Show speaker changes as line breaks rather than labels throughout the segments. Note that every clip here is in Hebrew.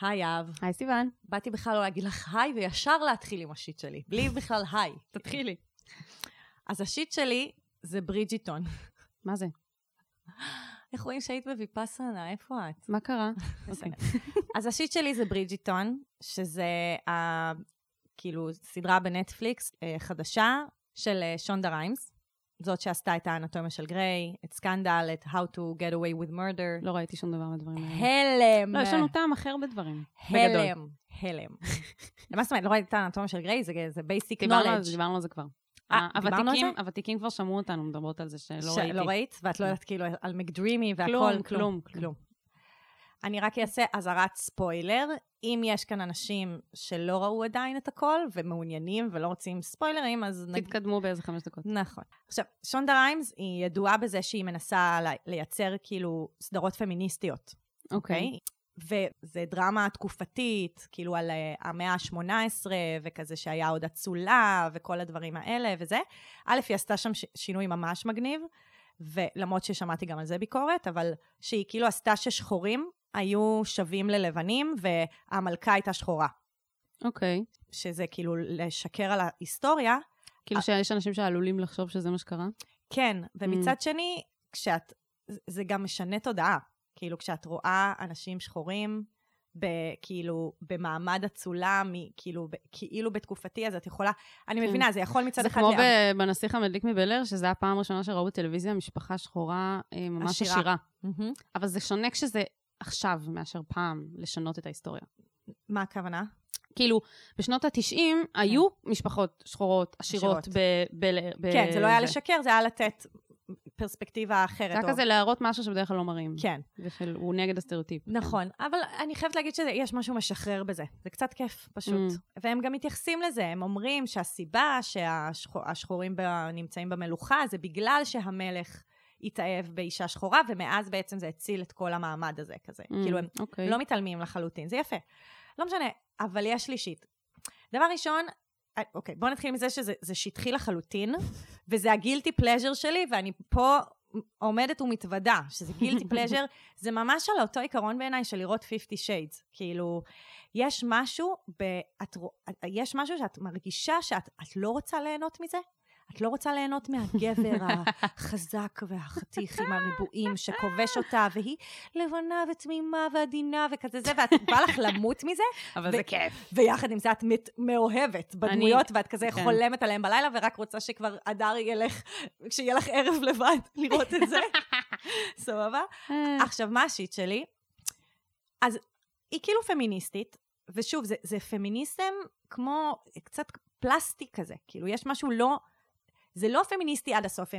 היי אב.
היי סיוון.
באתי בכלל לא להגיד לך היי, וישר להתחיל עם ה shit שלי, בלי בכלל היי.
תתחילי.
אז ה shit שלי זה ברידג'רטון.
מה זה?
איך רואים שהיית בוויפאסנה? איפה את?
מה קרה?
בסדר. אז ה shit שלי זה ברידג'רטון, שזה ה... כאילו סדרה בנטפליקס אה, חדשה של אה, שונדה ריימס. זאת שעשתה את האנטומיה של גריי, את סקנדל, את How to get away with murder.
לא ראיתי שום דבר מהדברים האלה.
הלם.
לא, יש לנו טעם אחר בדברים.
הלם. הלם. מה זאת אומרת? לא ראיתי את האנטומיה של גריי? זה- basic knowledge.
דיברנו על זה כבר.
אה,
הוותיקים-? הוותיקים כבר שמעו אותנו מדברות על זה שלא ראיתי.
לא ראית? ואת לא יודעת כאילו על מקדרימי והכל?
כלום, כלום,
כלום. אני רק אעשה אזהרת ספוילר. אם יש כאן אנשים שלא ראו עדיין את הכל ומעוניינים ולא רוצים ספוילרים, אז.
תתקדמו באיזה חמש דקות.
נכון. עכשיו, שונדה ריימס היא ידועה בזה שהיא מנסה לייצר כאילו סדרות פמיניסטיות, אוקיי? וזה דרמה תקופתית, כאילו על אה, המאה ה-18, וכזה שהיה עוד אצולה, וכל הדברים האלה וזה. א', היא עשתה שם ש- שינוי ממש מגניב, ולמרות ששמעתי גם על זה ביקורת, אבל שהיא כאילו עשתה ששחורים היו שווים ללבנים, והמלכה הייתה שחורה.
אוקיי.
שזה כאילו לשקר על ההיסטוריה,
כאילו שיש אנשים שעלולים לחשוב שזה מה שקרה?
כן, ומצד שני, כשאת, זה גם משנה תודעה. כאילו, כשאת רואה אנשים שחורים, ב, כאילו, במעמד אצולה, מ- כאילו, ב, כאילו בתקופתי, אז את יכולה, אני
כן.
מבינה, זה יכול מצד
זה
אחד...
כמו
לה-
בנסיך המדליק מבל אר, שזו הפעם הראשונה שראו בטלוויזיה משפחה שחורה אה, ממש
עשירה.
עשירה.
מהמם.
אבל זה שונה כשזה עכשיו מאשר פעם לשנות את ההיסטוריה.
מה הכוונה?
כאילו, בשנות ה-90 היו משפחות שחורות, עשירות. ב- ב- ב-
כן, זה לא היה לשקר, זה היה לתת פרספקטיבה אחרת.
זה היה כזה להראות משהו שבדרך כלל לא מראים.
כן,
והוא נגד הסטריאוטיפ.
נכון. אבל אני חייבת להגיד שיש משהו משחרר בזה. זה קצת כיף, פשוט.
Mm.
והם גם מתייחסים לזה, הם אומרים שהסיבה שהשחורים נמצאים במלוכה זה בגלל שהמלך התאהב באישה שחורה, ומאז בעצם זה הציל את כל המעמד הזה כזה.
Mm,
כאילו, הם
אוקיי.
לא מתעלמים לחלוטין, זה יפה. לא משנה, אבל יש לי שיט. דבר ראשון, אה, אוקיי, בואו נתחיל מזה שזה זה שטחי לחלוטין, וזה הגילטי פלז'ר שלי, ואני פה עומדת ומתוודה, שזה גילטי פלז'ר, זה ממש על אותו עיקרון בעיניי של לראות 50 shades. כאילו, יש משהו, ב, את, רוא- יש משהו שאת מרגישה שאת את לא רוצה ליהנות מזה? את לא רוצה ליהנות מהגבר החזק והחתיך עם הריבועים שכובש אותה, והיא לבנה ותמימה ועדינה וכזה זה, ואת בא לך למות מזה,
אבל זה כיף.
ויחד עם זה את מת- מאוהבת בדמויות, ואת כזה
כן.
חולמת עליהם בלילה, ורק רוצה שכבר הדר ילך, כשיהיה לך ערב לבד, לראות את זה. סבבה?
אה,
עכשיו, מה השיט שלי? אז היא כאילו פמיניסטית, ושוב, זה, זה פמיניזם כמו קצת פלסטיק כזה. כאילו, יש משהו לא... זה לא פמיניסטי עד הסוף.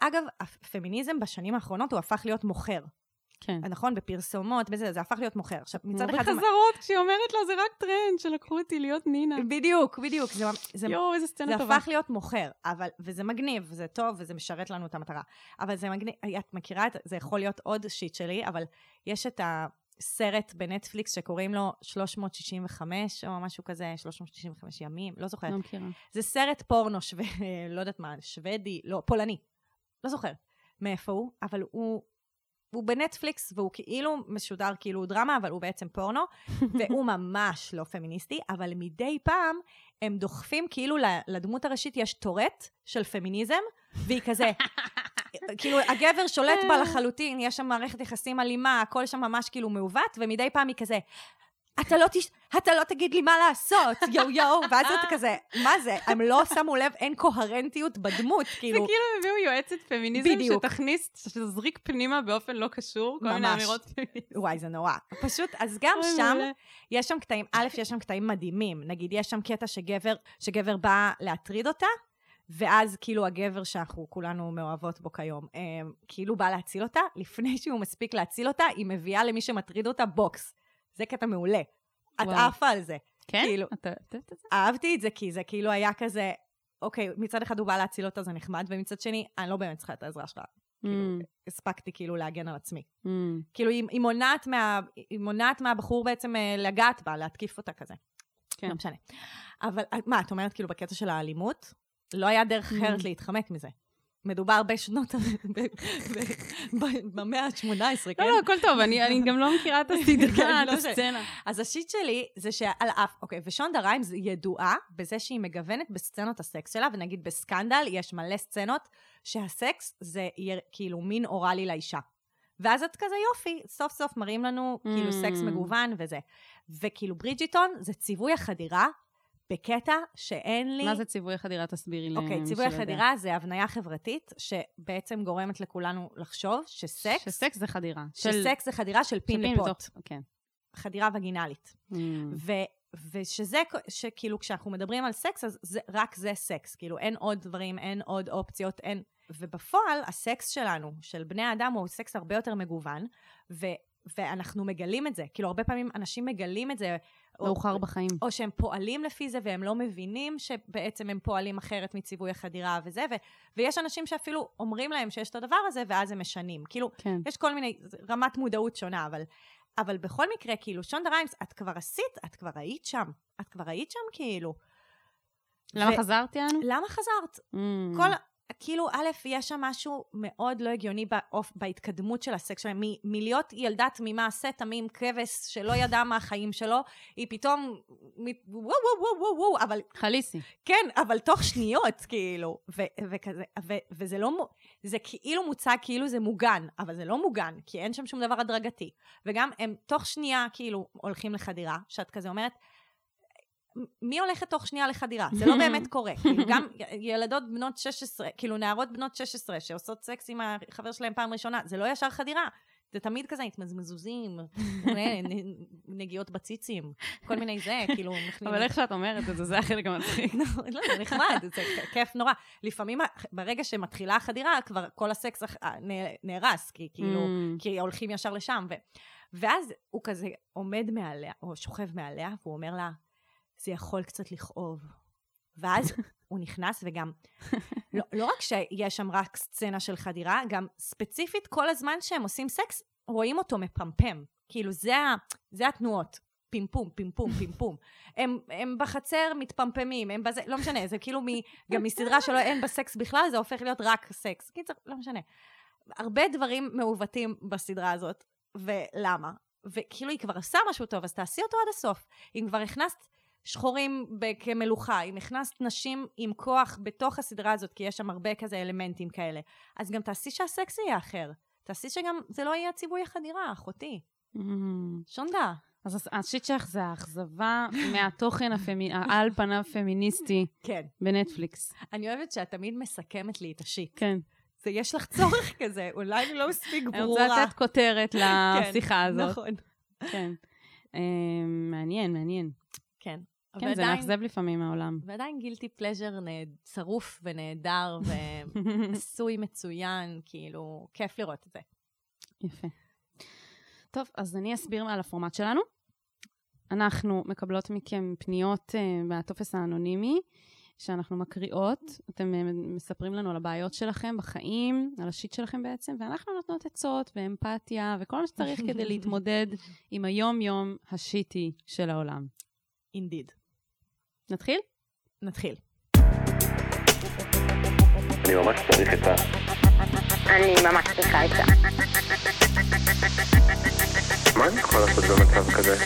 אגב, הפמיניזם בשנים האחרונות הוא הפך להיות מוכר.
כן.
נכון? בפרסומות, בזה, זה הפך להיות מוכר. עכשיו, מצד אחד... זה-
בחזרות, כשהיא אומרת לה, זה רק טרנד שלקחו אותי להיות נינה.
בדיוק, בדיוק. זה, זה,
יואו, איזה
זה
סצנה טובה.
הפך להיות מוכר, אבל, וזה מגניב, וזה טוב, וזה משרת לנו את המטרה. אבל זה מגניב, את מכירה את, זה יכול להיות עוד shit שלי, אבל יש את הסרט בנטפליקס שקוראים לו 365, או משהו כזה, 365 ימים, לא זוכרת.
לא מכירה.
זה סרט פורנו, שו... לא יודעת מה, שוודי, לא, פולני. לא זוכרת מאיפה הוא, אבל הוא... הוא בנטפליקס, והוא כאילו משודר כאילו הוא דרמה, אבל הוא בעצם פורנו, והוא ממש לא פמיניסטי, אבל מדי פעם הם דוחפים, כאילו לדמות הראשית יש טורט של פמיניזם, והיא כזה, כאילו הגבר שולט בה לחלוטין, יש שם מערכת יחסים אלימה, הכל שם ממש כאילו מעוות, ומדי פעם היא כזה, אתה לא, תש... אתה לא תגיד לי מה לעשות, יואו יואו, ואז אתה כזה, מה זה? הם לא שמו לב, אין קוהרנטיות בדמות,
זה
כאילו,
כאילו הביאו יועצת פמיניזם
בדיוק.
שתכניס, שתזריק פנימה באופן לא קשור, כל מיני. אמירות פמיניסטיות.
וואי, זה נורא. פשוט, אז גם שם. יש שם קטעים, א', יש שם קטעים מדהימים. נגיד, יש שם קטע שגבר, שגבר בא להטריד אותה, ואז כאילו הגבר שאנחנו כולנו מאוהבות בו כיום, אה, כאילו בא להציל אותה, לפני שהוא מספיק להציל אותה, היא מביאה למי שמטריד אותה בוקס. זה קטע מעולה. את. עפה על זה.
כן?
כאילו-
אתה את אוהבת את זה?
אהבתי את זה, כי זה כאילו היה כזה, אוקיי, מצד אחד הוא בא להציל אותה, זה נחמד, ומצד שני, אני לא באמת צריכה את העזרה שלך. כאילו,
Mm,
הספקתי כאילו להגן על עצמי.
mm.
כאילו, היא, היא, מונעת מה, היא מונעת מהבחור בעצם אה, לגעת בה, להתקיף אותה כזה.
כן.
לא משנה. אבל אה, מה, את אומרת כאילו בקטע של האלימות? לא היה דרך אחרת
Mm.
להתחמק מזה. מדובר בשנות, ה- במאה ה-18, כן?
לא, לא, הכל טוב, אני אני גם לא מכירה את
כן,
הסדרה, את
לא משנה.
הסצנה.
אז ה shit שלי זה שעל אף, אוקיי, ושונדה ריימס ידועה בזה שהיא מגוונת בסצנות הסקס שלה, ונגיד בסקנדל יש מלא סצנות שהסקס זה כאילו מין אוראלי לאישה. ואז את כזה יופי, סוף סוף מראים לנו כאילו
Mm.
סקס מגוון וזה. וכאילו ברידג'רטון זה ציווי החדירה בקטע שאין לי...
מה זה ציווי החדירה? תסבירי לי.
אוקיי, ציווי. החדירה זה הבניה חברתית שבעצם גורמת לכולנו לחשוב שסקס,
שסקס זה חדירה.
שסקס זה חדירה של פין
של
לפות,
בתוך- כן.
חדירה וגינלית.
Mm.
ו, ושזה, שכאילו כשאנחנו מדברים על סקס, אז זה, רק זה סקס. כאילו אין עוד דברים, אין עוד אופציות, אין... ובפועל, הסקס שלנו, של בני האדם, הוא סקס הרבה יותר מגוון, ו, ואנחנו מגלים את זה. כאילו, הרבה פעמים אנשים מגלים את זה. או-
מאוחר בחיים.
או שהם פועלים לפי זה והם לא מבינים שבעצם הם פועלים אחרת מציווי החדירה וזה, ו- ויש אנשים שאפילו אומרים להם שיש את הדבר הזה ואז הם משנים. כאילו,
כן.
יש כל מיני, רמת מודעות שונה, אבל, אבל בכל מקרה, כאילו, שונדה ריימס, את כבר עשית, את כבר היית שם. את כבר היית שם, כאילו.
למה
ו-
חזרתי אנו?
למה חזרת?
Mm.
כל, כאילו, א', יש שם משהו מאוד לא הגיוני באופ, בהתקדמות של הסקס שלהם. מ- מלהיות ילדה תמימה, שא תמים, כבש, שלא ידע מה החיים שלו, היא פתאום, מ- וואו, וואו, וואו, וואו, וואו, אבל
חליסי.
כן, אבל תוך שניות, כאילו, ו- וכזה, ו- וזה לא, זה כאילו מוצג כאילו זה מוגן, אבל זה לא מוגן, כי אין שם שום דבר הדרגתי. וגם הם תוך שנייה, כאילו, הולכים לחדירה, שאת כזה אומרת, "מ- מי הולכת תוך שנייה לחדירה? זה לא באמת קורה. גם ילדות בנות 16, כאילו, נערות בנות 16 שעושות סקס עם החבר שלהם פעם ראשונה, זה לא ישר חדירה. זה תמיד כזה התמזמזוזים, נ- נגיעות בציצים, כל מיני זה, כאילו...
אבל איך שאת אומרת את זה, זה החלק המצחיק.
נכון, לא, זה נחמד, זה כיף נורא. לפעמים ברגע שמתחילה החדירה, כבר כל הסקס הח- ה- נ- נהרס, כי כאילו,
Mm.
כי הולכים ישר לשם. ואז הוא כזה עומד מעליה, או שוכב מעליה, והוא אומר לה, זה יכול קצת לכאוב. ואז הוא נכנס, וגם, לא, לא רק שיש שם רק סצנה של חדירה, גם ספציפית כל הזמן שהם עושים סקס, רואים אותו מפמפם. כאילו, זה, ה, זה התנועות. פימפום, פימפום, פימפום. הם, הם בחצר מתפמפמים, הם בזה, לא משנה, זה כאילו מ, גם מסדרה שלא אין בה סקס בכלל, זה הופך להיות רק סקס. קיצר, לא משנה. הרבה דברים מעוותים בסדרה הזאת, ולמה? וכאילו היא כבר עושה משהו טוב, אז תעשי אותו עד הסוף. אם כבר הכנסת שחורים כמלוכה, אם הכנסת נשים עם כוח בתוך הסדרה הזאת, כי יש שם הרבה כזה אלמנטים כאלה, אז גם תעשי שהסקס יהיה אחר. תעשי שגם זה לא יהיה ציווי החדירה, אחותי.
Mm.
שונדה.
אז השיט שלך זה האכזבה מהתוכן העל פניו פמיניסטי
כן.
בנטפליקס.
אני אוהבת שאת תמיד מסכמת לי את השיט.
כן.
זה, יש לך צורך כזה, אולי אני לא מספיק
אני
ברורה.
רוצה לתת כותרת לשיחה הזאת.
נכון.
כן. אה, מעניין, מעניין.
כן.
כן, זה
ועדיין-
מאכזב לפעמים מהעולם.
ועדיין גילטי פלז'ר צרוף ונהדר ועשוי מצוין, כאילו, כיף לראות את זה.
יפה. טוב, אז אני אסביר על הפורמט שלנו. אנחנו מקבלות מכם פניות uh, מהטופס האנונימי, שאנחנו מקריאות. אתם uh, מספרים לנו על הבעיות שלכם בחיים, על השיט שלכם בעצם, ואנחנו נותנות עצות ואמפתיה וכל מה שצריך כדי להתמודד עם היום-יום השיטי של העולם.
אינדיד.
נתחיל?
נתחיל.
אני ממש צריך עצה.
אני ממש צריכה עצה.
מה אני יכול לעשות במצב כזה?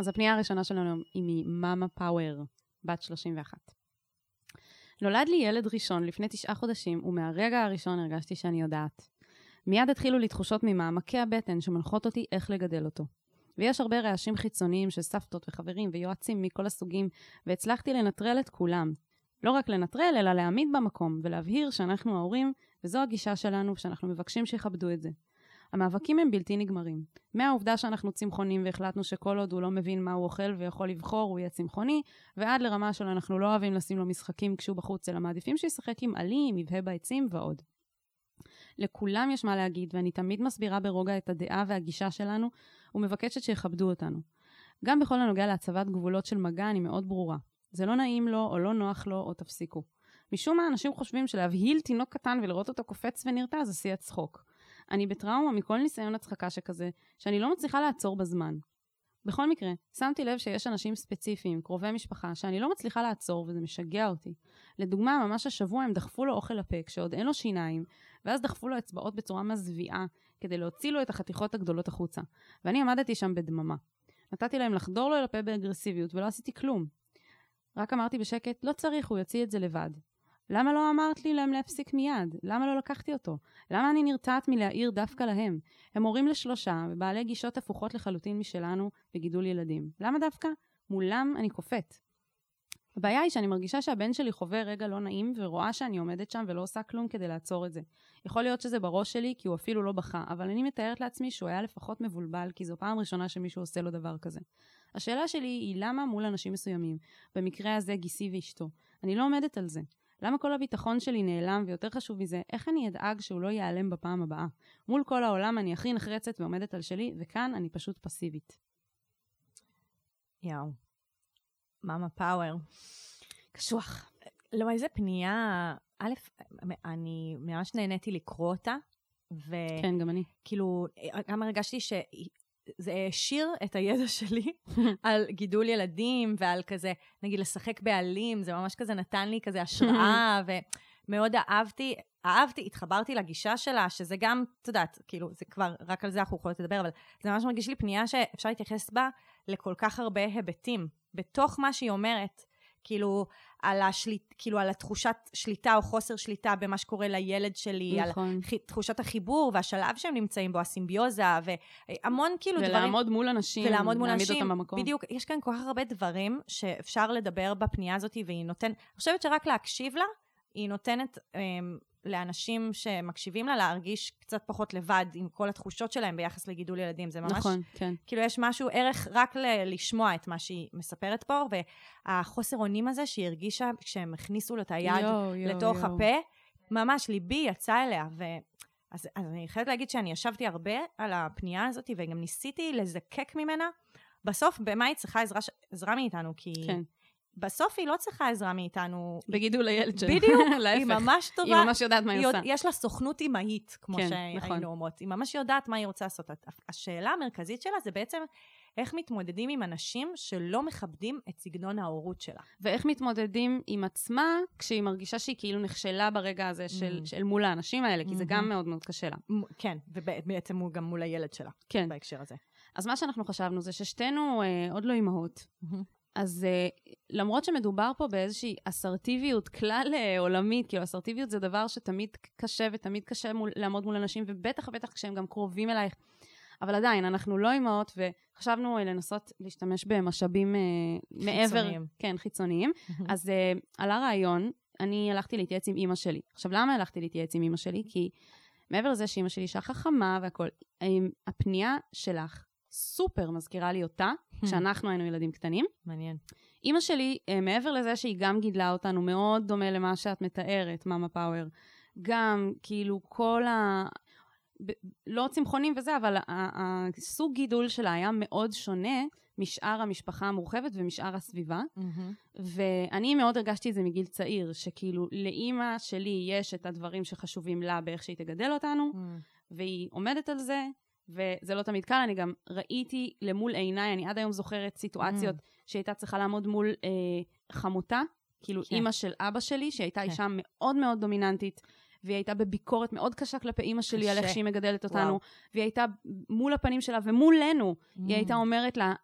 אז הפנייה הראשונה שלנו היא ממאמה פאוור, בת 31. נולד לי ילד ראשון לפני תשעה חודשים, ומהרגע הראשון הרגשתי שאני יודעת. מיד התחילו לי תחושות ממעמקי הבטן שמנחות אותי איך לגדל אותו. ויש הרבה רעשים חיצוניים של סבתות וחברים ויועצים מכל הסוגים, והצלחתי לנטרל את כולם. לא רק לנטרל, אלא להעמיד במקום, ולהבהיר שאנחנו ההורים, וזו הגישה שלנו, שאנחנו מבקשים שיכבדו את זה. המאבקים הם בלתי נגמרים. מהעובדה שאנחנו צמחונים והחלטנו שכל עוד הוא לא מבין מה הוא אוכל ויכול לבחור, הוא יהיה צמחוני, ועד לרמה של אנחנו לא אוהבים לשים לו משחקים כשהוא בחוץ, אלא מעדיפים שישחק עם עלים, יבהה בעצים ועוד. לכולם יש מה להגיד, ואני תמיד מסבירה ברוגע את הדעה והגישה שלנו, ומבקשת שיכבדו אותנו. גם בכל הנוגע להצבת גבולות של מגע, אני מאוד ברורה. זה לא נעים לו, או לא נוח לו, או תפסיקו. משום מה אנשים חושבים שלהבהיל תינוק קטן ולראות אותו קופץ ונרתע זה שיא הצחוק. אני בטראומה מכל ניסיון הצחקה שכזה, שאני לא מצליחה לעצור בזמן. בכל מקרה, שמתי לב שיש אנשים ספציפיים, קרובי משפחה, שאני לא מצליחה לעצור וזה משגע אותי. לדוגמה, ממש השבוע הם דחפו לו אוכל לפה כשעוד אין לו שיניים, ואז דחפו לו אצבעות בצורה מזוויעה, כדי להוציא לו את החתיכות הגדולות החוצה. ואני עמדתי שם בדממה. נתתי להם לחדור לו אל הפה באגרסיביות ולא עשיתי כלום. רק אמרתי בשקט, לא צריך, הוא יוציא את זה לבד. למה לא אמרת לי להם להפסיק מיד? למה לא לקחתי אותו? למה אני נרתעת מלהעיר דווקא להם? הם הורים לשלושה, ובעלי גישות הפוכות לחלוטין משלנו בגידול ילדים. למה דווקא? מולם אני קופאת. הבעיה היא שאני מרגישה שהבן שלי חווה רגע לא נעים ורואה שאני עומדת שם ולא עושה כלום כדי לעצור את זה. יכול להיות שזה בראש שלי כי הוא אפילו לא בכה, אבל אני מתארת לעצמי שהוא היה לפחות מבולבל כי זו פעם ראשונה שמישהו עושה לו דבר כזה. השאלה שלי היא למה מול אנשים מסוימים, במקרה הזה גיסי ואשתו, אני לא עומדת על זה. למה כל הביטחון שלי נעלם, ויותר חשוב מזה, איך אני אדאג שהוא לא ייעלם בפעם הבאה? מול כל העולם אני הכי נחרצת ועומדת על שלי, וכאן אני פשוט פסיבית.
יואו. מאמה פאוור.
קשוח.
לא, איזה פנייה, א', אני ממש נהניתי לקרוא אותה, וכאילו,
כן, גם אני.
גם הרגשתי שזה העשיר את הידע שלי על גידול ילדים ועל כזה, נגיד, לשחק בעלים, זה ממש כזה נתן לי כזה השראה, ומאוד אהבתי, אהבתי, התחברתי לגישה שלה, שזה גם, את יודעת, כאילו, זה כבר, רק על זה אנחנו יכולות לדבר, אבל זה ממש מרגיש לי פנייה שאפשר להתייחס בה לכל כך הרבה היבטים. בתוך מה שהיא אומרת, כאילו, על, השליט, כאילו, על התחושת שליטה או חוסר שליטה במה שקורה לילד שלי,
נכון.
על תחושת החיבור והשלב שהם נמצאים בו, הסימביוזה, והמון כאילו דברים...
ולעמוד מול אנשים,
ולעמוד מול
להעמיד
אנשים,
אותם במקום.
בדיוק, יש כאן כל כך הרבה דברים שאפשר לדבר בפנייה הזאת, והיא נותנת, אני חושבת שרק להקשיב לה, היא נותנת אמ, לאנשים שמקשיבים לה להרגיש קצת פחות לבד עם כל התחושות שלהם ביחס לגידול ילדים. זה ממש,
נכון, כן.
כאילו יש משהו, ערך רק ל- לשמוע את מה שהיא מספרת פה, והחוסר אונים הזה שהיא הרגישה כשהם הכניסו לו את היד
יואו, יואו,
לתוך
יואו.
הפה, ממש ליבי יצא אליה. ו... אז, אז אני חייבת להגיד שאני ישבתי הרבה על הפנייה הזאת, וגם ניסיתי לזקק ממנה. בסוף, במה היא צריכה עזרה, עזרה מאיתנו? כי
כן.
בסוף היא לא צריכה עזרה מאיתנו.
בגידול הילד שלה.
בדיוק. היא ממש טובה.
היא ממש יודעת מה היא
היא
עושה.
יש לה סוכנות אימהית, כמו
כן,
שהיינו
נכון.
אומרות. היא ממש יודעת מה היא רוצה לעשות. השאלה המרכזית שלה זה בעצם איך מתמודדים עם אנשים שלא מכבדים את סגנון ההורות שלה.
ואיך מתמודדים עם עצמה כשהיא מרגישה שהיא כאילו נכשלה ברגע הזה של,
Mhm.
של מול האנשים האלה, כי זה
Mhm.
גם מאוד מאוד קשה לה.
כן, ובעצם הוא גם מול הילד שלה,
כן.
בהקשר הזה.
אז מה שאנחנו חשבנו זה ששתינו אה, עוד לא אימהות. אז uh, למרות שמדובר פה באיזושהי אסרטיביות כלל uh, עולמית, כאילו אסרטיביות זה דבר שתמיד קשה ותמיד קשה מול, לעמוד מול אנשים, ובטח ובטח כשהם גם קרובים אלייך. אבל עדיין, אנחנו לא אימהות, וחשבנו uh, לנסות להשתמש במשאבים uh, מעבר...
חיצוניים.
כן, חיצוניים. אז uh, עלה רעיון, אני הלכתי להתייעץ עם אימא שלי. עכשיו, למה הלכתי להתייעץ עם אימא שלי? כי מעבר לזה שאימא שלי אישה חכמה והכול, הפנייה שלך סופר מזכירה לי אותה, כשאנחנו היינו ילדים קטנים.
מעניין.
אימא שלי, אה, מעבר לזה שהיא גם גידלה אותנו מאוד דומה למה שאת מתארת, מאמה פאוור, גם כאילו כל ה... ב- לא צמחונים וזה, אבל הסוג גידול שלה היה מאוד שונה משאר המשפחה המורחבת ומשאר הסביבה. ואני מאוד הרגשתי את זה מגיל צעיר, שכאילו לאימא שלי יש את הדברים שחשובים לה באיך שהיא תגדל אותנו, והיא עומדת על זה, וזה לא תמיד קל, אני גם ראיתי למול עיניי, אני עד היום זוכרת סיטואציות
Mm.
שהייתה צריכה לעמוד מול אה, חמותה, כאילו
כן.
אימא של אבא שלי, שהייתה
כן.
אישה מאוד מאוד דומיננטית, והיא הייתה בביקורת מאוד קשה כלפי אימא שלי על איך
קשה.
שהיא מגדלת אותנו,
וואו.
והיא הייתה מול הפנים שלה ומולנו,
Mm.
היא הייתה אומרת לה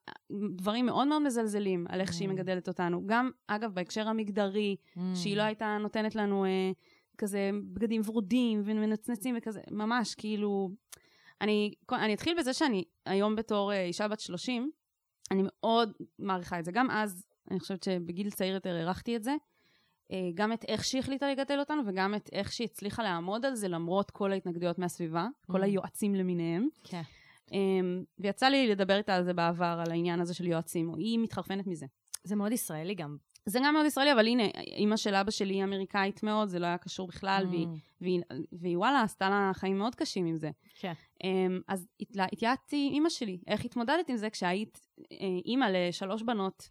דברים מאוד מאוד מזלזלים על איך שהיא
Mm.
מגדלת אותנו. גם, אגב, בהקשר המגדרי, שהיא לא הייתה נותנת לנו אה, כזה בגדים ורודים ומנצנצים וכזה, ממש כאילו... אני, אני אתחיל בזה שאני היום בתור אה, אישה בת 30, אני מאוד מעריכה את זה. גם אז, אני חושבת שבגיל צעיר יותר הערכתי את זה. אה, גם את איך שהיא החליטה לגדל אותנו, וגם את איך שהיא הצליחה לעמוד על זה למרות כל ההתנגדויות מהסביבה, כל
Mm.
היועצים למיניהם.
כן.
אמ, ויצא לי לדבר איתה על זה בעבר, על העניין הזה של יועצים, היא מתחרפנת מזה.
זה מאוד ישראלי גם.
זה גם מאוד ישראלי, אבל הנה, אימא של אבא שלי היא אמריקאית מאוד, זה לא היה קשור בכלל, והיא, והיא, והיא וואלה, עשתה לה חיים מאוד קשים עם זה.
כן.
Um, אז התייעצתי עם אימא שלי, איך התמודדת עם זה כשהיית uh, אימא לשלוש בנות,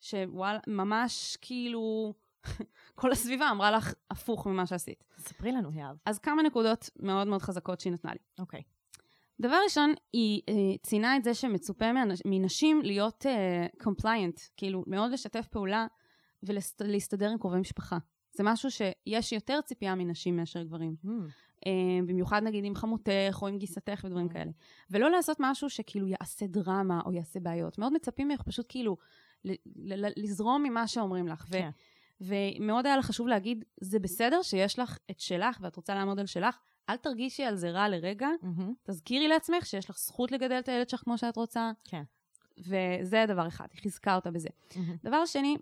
שוואלה, ממש כאילו כל הסביבה אמרה לך הפוך ממה שעשית.
ספרי לנו, יהב.
אז כמה נקודות מאוד מאוד חזקות שהיא נתנה לי.
אוקיי.
דבר ראשון, היא אה, ציינה את זה שמצופה מאנש- מנשים להיות אה, compliant, כאילו מאוד לשתף פעולה ולהסתדר עם קרובי משפחה. זה משהו שיש יותר ציפייה מנשים מאשר גברים. אה, במיוחד נגיד עם חמותך או עם גיסתך ודברים כאלה. ולא לעשות משהו שכאילו יעשה דרמה או יעשה בעיות. מאוד מצפים ממך פשוט כאילו לזרום ממה שאומרים לך.
כן.
ומאוד היה לה חשוב להגיד, זה בסדר שיש לך את שלך ואת רוצה לעמוד על שלך, אל תרגישי על זה רע לרגע,
מהמם.
תזכירי לעצמך שיש לך זכות לגדל את הילד שלך כמו שאת רוצה.
כן.
וזה דבר אחד, היא חיזקה אותה בזה.
מהמם.
דבר שני,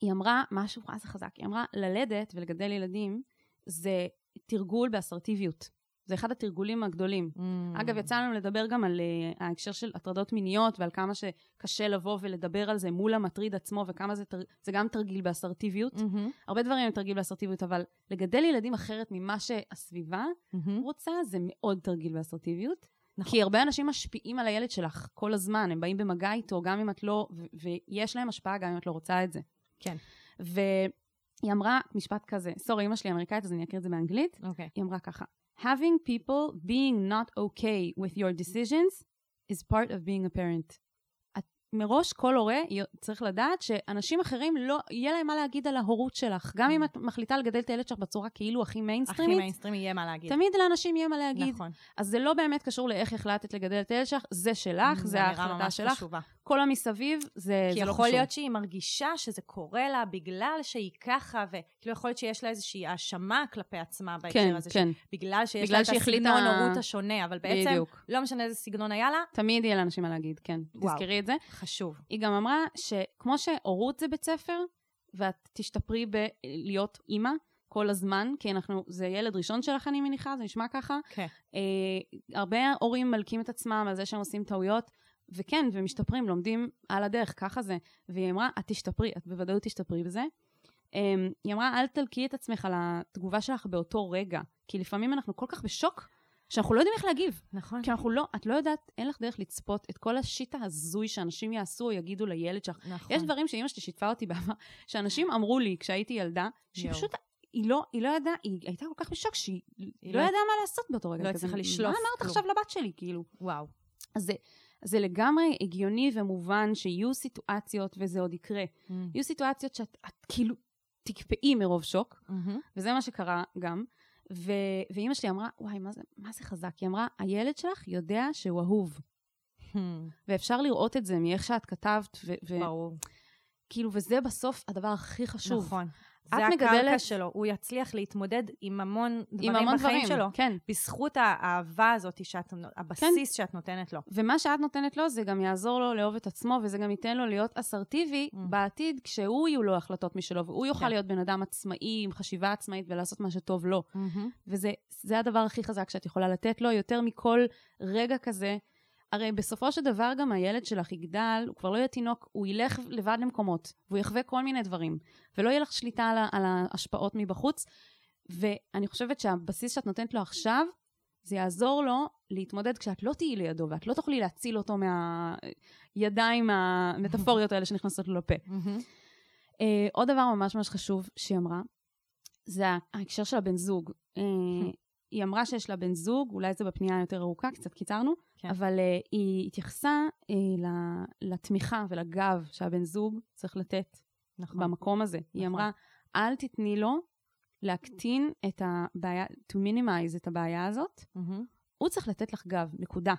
היא אמרה משהו, זה חזק? היא אמרה, ללדת ולגדל ילדים זה תרגול באסרטיביות. זה אחד התרגולים הגדולים.
Hmm.
אגב, יצא לנו לדבר גם על uh, ההקשר של הטרדות מיניות ועל כמה שקשה לבוא ולדבר על זה מול המטריד עצמו וכמה זה, תר... זה גם תרגיל באסרטיביות.
מהמם.
הרבה דברים הם תרגיל באסרטיביות, אבל לגדל ילדים אחרת ממה שהסביבה
מהמם.
רוצה זה מאוד תרגיל באסרטיביות.
נכון.
כי הרבה אנשים משפיעים על הילד שלך כל הזמן, הם באים במגע איתו, גם אם את לא, ו- ויש להם השפעה גם אם את לא רוצה את זה.
כן.
והיא אמרה משפט כזה, sorry, אמא שלי אמריקאית, אז אני אקריא את זה באנגלית.
אוקיי.
היא אמרה ככה, having people being not okay with your decisions is part of being a parent. את, מראש כל הורה צריך לדעת שאנשים אחרים לא, יהיה להם מה להגיד על ההורות שלך. גם אם את מחליטה לגדל את הילד שלך בצורה כאילו הכי
הכי
מיינסטרימית,
מיינסטרימי יהיה מה להגיד.
תמיד לאנשים יהיה מה להגיד.
נכון.
אז זה לא באמת קשור לאיך החלטת לגדל את הילד שלך, זה שלך, זה
אמירה
ההחלטה
ממש
שלך.
חשובה.
כל המסביב, זה,
כי
זה לא
יכול
קשור.
להיות שהיא מרגישה שזה קורה לה בגלל שהיא ככה, וכאילו יכול להיות שיש לה איזושהי האשמה כלפי עצמה בהקשר
כן,
הזה,
כן.
בגלל שיש
בגלל
לה את הסגנון הורות השונה, אבל בעצם
בדיוק.
לא משנה איזה סגנון היה לה,
תמיד יהיה לאנשים מה להגיד, כן.
וואו.
תזכרי את זה.
חשוב.
היא גם אמרה שכמו שהורות זה בית ספר, ואת תשתפרי בלהיות אימא כל הזמן, כי אנחנו, זה ילד ראשון שלך, אני מניחה, זה נשמע ככה.
כן.
אה, הרבה הורים מלקים את עצמם על זה שהם עושים טעויות, וכן, ומשתפרים, לומדים על הדרך, ככה זה. והיא אמרה, את תשתפרי, את בוודאות תשתפרי בזה. אה, היא אמרה, אל תלקי את עצמך על התגובה שלך באותו רגע, כי לפעמים אנחנו כל כך בשוק, שאנחנו לא יודעים איך להגיב.
נכון.
כי אנחנו לא, את לא יודעת, אין לך דרך לצפות את כל השיט ההזוי שאנשים יעשו או יגידו לילד שלך.
נכון.
יש דברים שאימא שלי שיתפה אותי בעבר, שאנשים אמרו לי כשהייתי ילדה, שהיא
יואו.
פשוט, היא לא, היא לא ידעה, היא הייתה כל כך בשוק שהיא
היא
לא
לא-
ידעה מה לעשות באותו רגע.
לא הצליחה לשלוף
מה אמרת
כלום."
עכשיו לבת שלי, כאילו?
וואו.
אז זה, זה לגמרי הגיוני ומובן שיהיו סיטואציות, וזה עוד יקרה. יהיו סיטואציות שאת את, כאילו תקפאי מרוב שוק,
מהמם.
וזה מה שקרה גם. ו... ואימא שלי אמרה, וואי, מה זה, מה זה חזק? היא אמרה, הילד שלך יודע שהוא אהוב. ואפשר לראות את זה מאיך שאת כתבת, ו- ו-
ברור.
כאילו, וזה בסוף הדבר הכי חשוב.
נכון.
את
זה הקרקע
מגדלת-
שלו, הוא יצליח להתמודד עם המון
עם
דברים
המון
בחיים
דברים,
שלו.
כן.
בזכות האהבה הזאת, שאת, הבסיס שאת נותנת לו.
ומה שאת נותנת לו, זה גם יעזור לו לאהוב את עצמו, וזה גם ייתן לו להיות אסרטיבי
Mm.
בעתיד, כשהוא יהיו לו החלטות משלו, והוא יוכל
כן.
להיות בן אדם עצמאי, עם חשיבה עצמאית, ולעשות מה שטוב לו. וזה זה הדבר הכי חזק שאת יכולה לתת לו, יותר מכל רגע כזה. הרי בסופו של דבר גם הילד שלך יגדל, הוא כבר לא יהיה תינוק, הוא ילך לבד למקומות, והוא יחווה כל מיני דברים, ולא יהיה לך שליטה על, על ההשפעות מבחוץ. ואני חושבת שהבסיס שאת נותנת לו עכשיו, זה יעזור לו להתמודד כשאת לא תהיי לידו, ואת לא תוכלי להציל אותו מהידיים המטאפוריות האלה שנכנסות לו לפה. Uh, עוד דבר ממש ממש חשוב שהיא אמרה, זה ההקשר של הבן זוג. Uh, היא אמרה שיש לה בן זוג, אולי זה בפנייה יותר ארוכה, קצת קיצרנו,
כן.
אבל uh, היא התייחסה uh, לתמיכה ולגב שהבן זוג צריך לתת
נכון.
במקום הזה. היא
נכון.
אמרה, אל תתני לו להקטין את הבעיה, to minimize את הבעיה הזאת,
מהמם.
הוא צריך לתת לך גב, נקודה.